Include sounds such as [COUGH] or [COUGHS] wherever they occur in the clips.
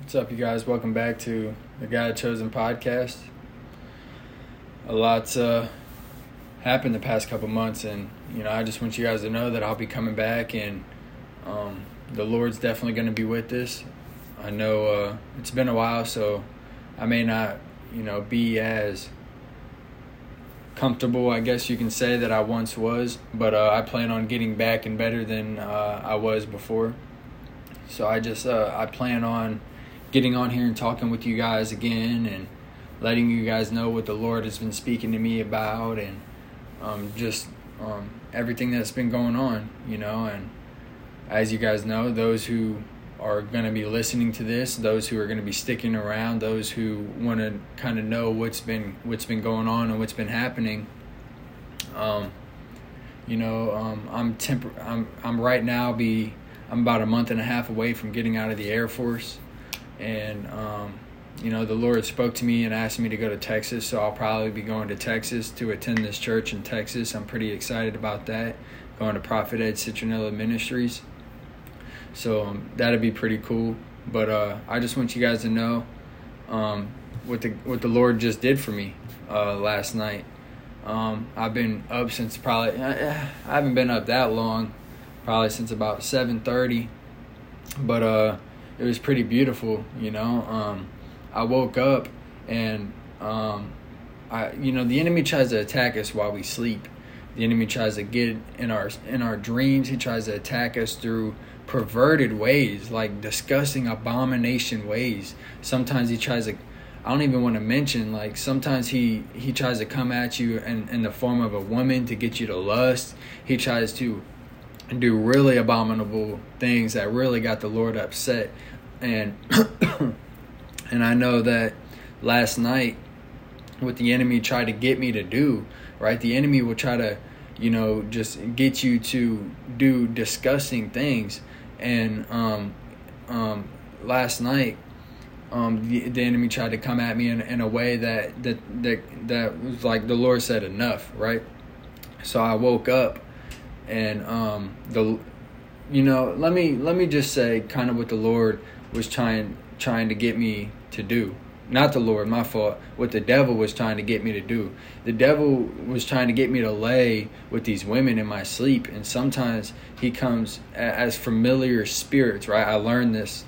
What's up, you guys? Welcome back to the God Chosen podcast. A lot's uh, happened the past couple months, and you know, I just want you guys to know that I'll be coming back, and um, the Lord's definitely going to be with this. I know uh, it's been a while, so I may not, you know, be as comfortable, I guess you can say, that I once was, but uh, I plan on getting back and better than uh, I was before. So I just uh, I plan on getting on here and talking with you guys again and letting you guys know what the Lord has been speaking to me about and um, just um, everything that's been going on, you know. And as you guys know, those who are going to be listening to this, those who are going to be sticking around, those who want to kind of know what's been what's been going on and what's been happening. Um, you know, um, I'm temp- I'm I'm right now be I'm about a month and a half away from getting out of the Air Force and um, you know the Lord spoke to me and asked me to go to Texas, so I'll probably be going to Texas to attend this church in Texas. I'm pretty excited about that. Going to Prophet Ed Citronnelli Ministries, so um, that'd be pretty cool. But uh, I just want you guys to know um, what the what the Lord just did for me uh, last night. Um, I've been up since probably I haven't been up that long, probably since about seven thirty, but uh it was pretty beautiful, you know. Um, I woke up and um, I, you know, the enemy tries to attack us while we sleep. The enemy tries to get in our in our dreams. He tries to attack us through perverted ways, like disgusting abomination ways. Sometimes he tries to I don't even want to mention like sometimes he he tries to come at you in, in the form of a woman to get you to lust. He tries to do really abominable things that really got the Lord upset. And [COUGHS] and I know that last night what the enemy tried to get me to do, right? The enemy will try to, you know, just get you to do disgusting things. And um um last night um, the, the enemy tried to come at me in, in a way that, that that that was like the Lord said enough, right? So I woke up and um, the you know let me let me just say kind of what the lord was trying trying to get me to do. Not the lord my fault what the devil was trying to get me to do. The devil was trying to get me to lay with these women in my sleep and sometimes he comes as familiar spirits right? I learned this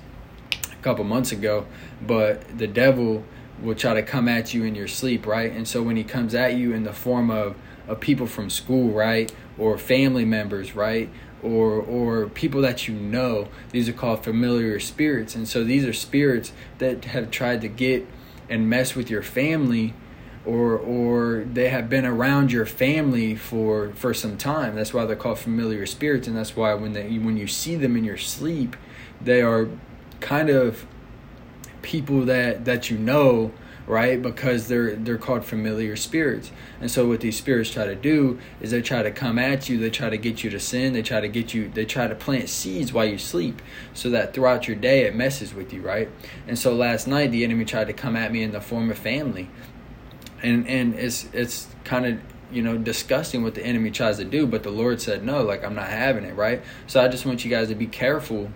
a couple months ago but the devil will try to come at you in your sleep right? And so when he comes at you in the form of of people from school right or family members, right? Or or people that you know. These are called familiar spirits. And so these are spirits that have tried to get and mess with your family or or they have been around your family for for some time. That's why they're called familiar spirits and that's why when they when you see them in your sleep, they are kind of people that that you know right? Because they're they're called familiar spirits. And so what these spirits try to do is they try to come at you, they try to get you to sin, they try to get you they try to plant seeds while you sleep so that throughout your day it messes with you, right? And so last night the enemy tried to come at me in the form of family. And and it's it's kind of you know disgusting what the enemy tries to do, but the Lord said no, like I'm not having it, right? So I just want you guys to be careful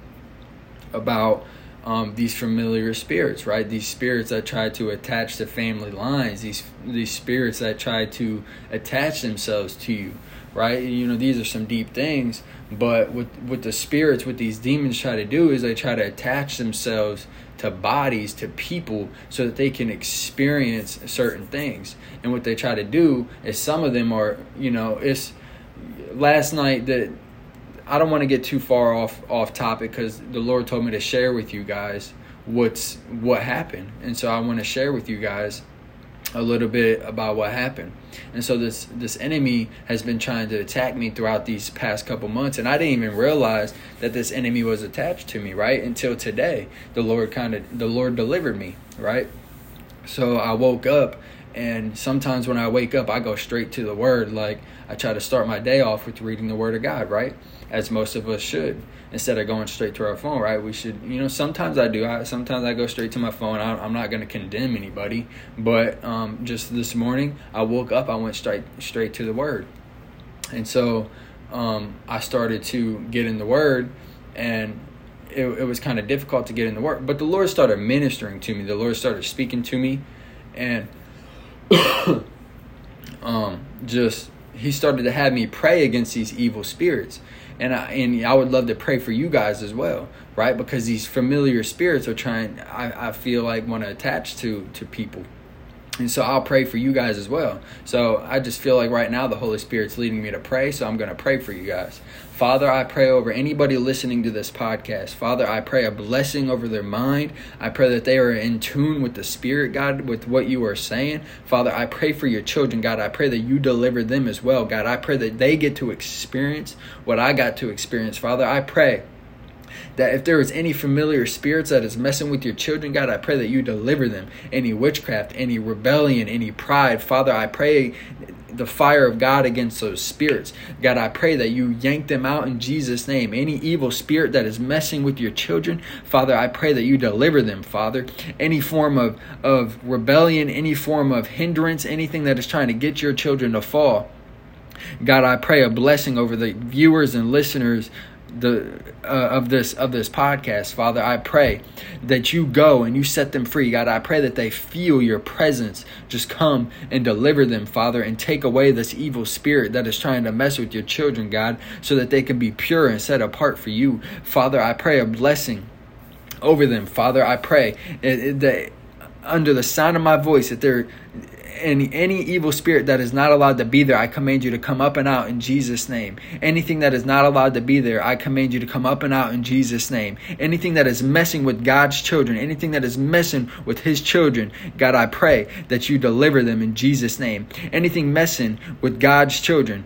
about um, these familiar spirits, right? These spirits that try to attach to family lines, these these spirits that try to attach themselves to you, right? You know, these are some deep things, but what what the spirits, what these demons try to do is they try to attach themselves to bodies, to people, so that they can experience certain things. And what they try to do is some of them are, you know, it's last night that I don't want to get too far off off topic because the Lord told me to share with you guys what's what happened, and so I want to share with you guys a little bit about what happened. And so this this enemy has been trying to attack me throughout these past couple months and I didn't even realize that this enemy was attached to me, right? Until today. The Lord kind of the Lord delivered me, right? So I woke up and sometimes when I wake up I go straight to the word. Like I try to start my day off with reading the word of God, right? as most of us should. Instead of going straight to our phone right? We should you know sometimes i do. I, sometimes i go straight to my phone. I, am not going to condemn anybody. But um, just this morning i woke up i went straight straight to the word. And so um, i started to get in the word and it, it was kind of difficult to get in the word. But the Lord started ministering to me. The Lord started speaking to me, and [COUGHS] um, just He started to have me pray against these evil spirits. And I and I would love to pray for you guys as well, right? Because these familiar spirits are trying. I, I feel like want to attach to to people and so I'll pray for you guys as well. So I just feel like right now the Holy Spirit's leading me to pray, so I'm going to pray for you guys. Father, I pray over anybody listening to this podcast. Father, I pray a blessing over their mind. I pray that they are in tune with the Spirit, God, with what you are saying. Father, I pray for your children, God. I pray that you deliver them as well, God. I pray that they get to experience what I got to experience. Father, I pray that if there is any familiar spirits that is messing with your children, God, I pray that you deliver them. Any witchcraft, any rebellion, any pride, Father, I pray the fire of God against those spirits. God, I pray that you yank them out in Jesus' name. Any evil spirit that is messing with your children, Father, I pray that you deliver them, Father. Any form of, of rebellion, any form of hindrance, anything that is trying to get your children to fall. God, I pray a blessing over the viewers and listeners the uh, of this of this podcast father i pray that you go and you set them free. God i pray that they feel your presence. Just come and deliver them father and take away this evil spirit that is trying to mess with your children god so that they can be pure and set apart for you. Father i pray a blessing over them. Father i pray that under the sound of my voice that they're any any evil spirit that is not allowed to be there, I command you to come up and out in Jesus' name. Anything that is not allowed to be there, I command you to come up and out in Jesus' name. Anything that is messing with God's children, anything that is messing with His children, God, I pray that you deliver them in Jesus' name. Anything messing with God's children,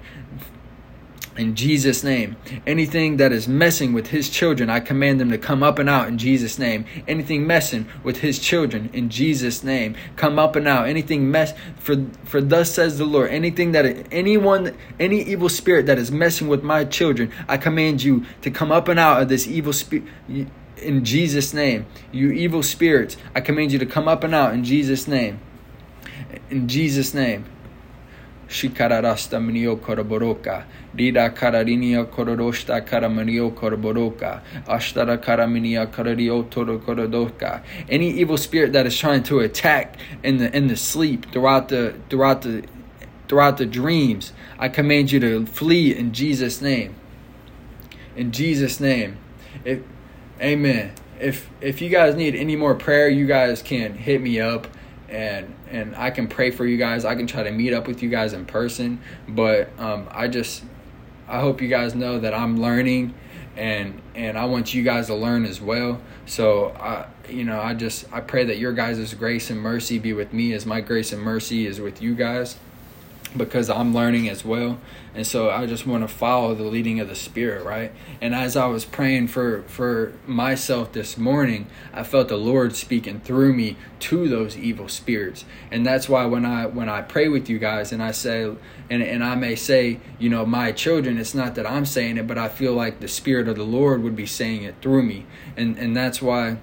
in Jesus' name. Anything that is messing with his children, I command them to come up and out in Jesus' name. Anything messing with his children, in Jesus' name, come up and out. Anything mess for for thus says the Lord. Anything that anyone, any evil spirit that is messing with my children, I command you to come up and out of this evil spirit. In Jesus' name, you evil spirits, I command you to come up and out in Jesus' name. In Jesus' name. Shikararasta minio koroboroka. Dida kararinia kororosta karamanio koroboroka. Ashtara karaminia karario korodoka. Any evil spirit that is trying to attack in the in the sleep throughout the throughout the throughout the dreams, I command you to flee in Jesus' name. In Jesus' name. If Amen. If if you guys need any more prayer, you guys can hit me up and and I can pray for you guys. I can try to meet up with you guys in person, but um, I just I hope you guys know that I'm learning, and and I want you guys to learn as well. So I you know I just I pray that your guys' grace and mercy be with me as my grace and mercy is with you guys because I'm learning as well. And so I just want to follow the leading of the Spirit, right? And as I was praying for for myself this morning, I felt the Lord speaking through me to those evil spirits. And that's why when I when I pray with you guys and I say and and I may say, you know, my children, it's not that I'm saying it, but I feel like the Spirit of the Lord would be saying it through me. And and that's why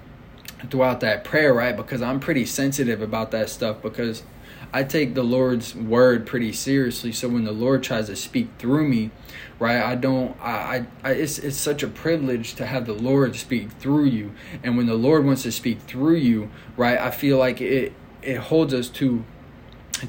throughout that prayer, right? Because I'm pretty sensitive about that stuff because I take the Lord's word pretty seriously. So when the Lord tries to speak through me, right, I don't. I, I, it's it's such a privilege to have the Lord speak through you. And when the Lord wants to speak through you, right, I feel like it it holds us to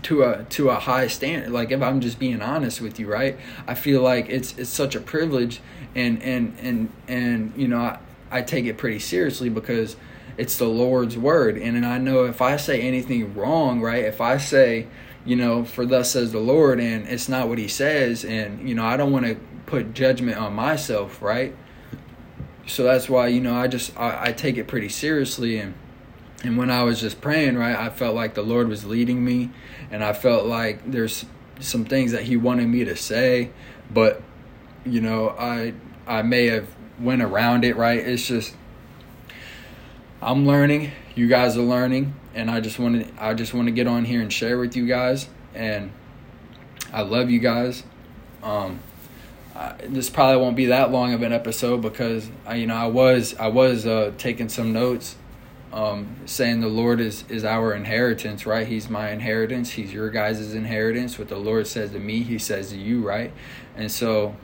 to a to a high standard like if i'm just being honest with you right i feel like it's it's such a privilege and and and and you know i, I take it pretty seriously because it's the Lord's word. And, and I know if I say anything wrong, right, if I say, you know, for thus says the Lord, and it's not what he says, and, you know, I don't want to put judgment on myself, right? So that's why, you know, I just, I, I take it pretty seriously. And, and when I was just praying, right, I felt like the Lord was leading me, and I felt like there's some things that he wanted me to say, but, you know, I, I may have went around it, right? It's just, I'm learning, you guys are learning, and I just want to I just want to get on here and share with you guys and I love you guys. Um I, this probably won't be that long of an episode because I, you know I was I was uh, taking some notes, um, saying the Lord is is our inheritance, right? He's my inheritance. He's your guys' inheritance. What the Lord says to me, He says to you, right? And so,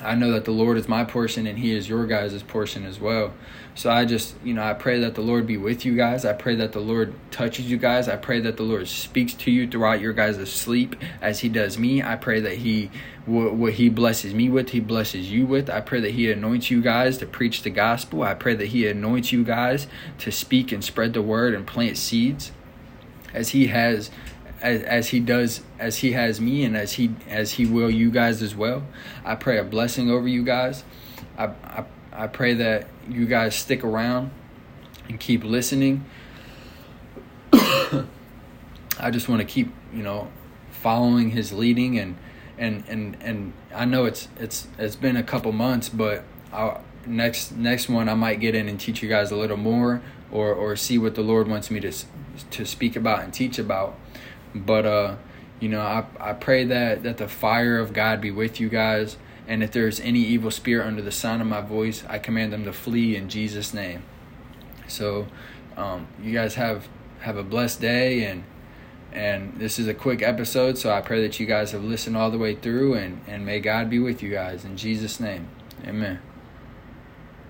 I know that the Lord is my portion and He is your guys' portion as well. So I just, you know, I pray that the Lord be with you guys. I pray that the Lord touches you guys. I pray that the Lord speaks to you throughout your guys' sleep as He does me. I pray that He, what He blesses me with, He blesses you with. I pray that He anoints you guys to preach the gospel. I pray that He anoints you guys to speak and spread the word and plant seeds as He has as, as he does as he has me and as he as he will you guys as well. I pray a blessing over you guys. I i, I pray that you guys stick around and keep listening. [COUGHS] I just want to keep you know following his leading and and and and i know it's it's it's been a couple months but i next next one i might get in and teach you guys a little more or or see what the lord wants me to to speak about and teach about but uh, you know, I I pray that that the fire of God be with you guys, and if there's any evil spirit under the sound of my voice, I command them to flee in Jesus' name. So, um, you guys have have a blessed day and and this is a quick episode so i pray that you guys have listened all the way through and and may god be with you guys in jesus name amen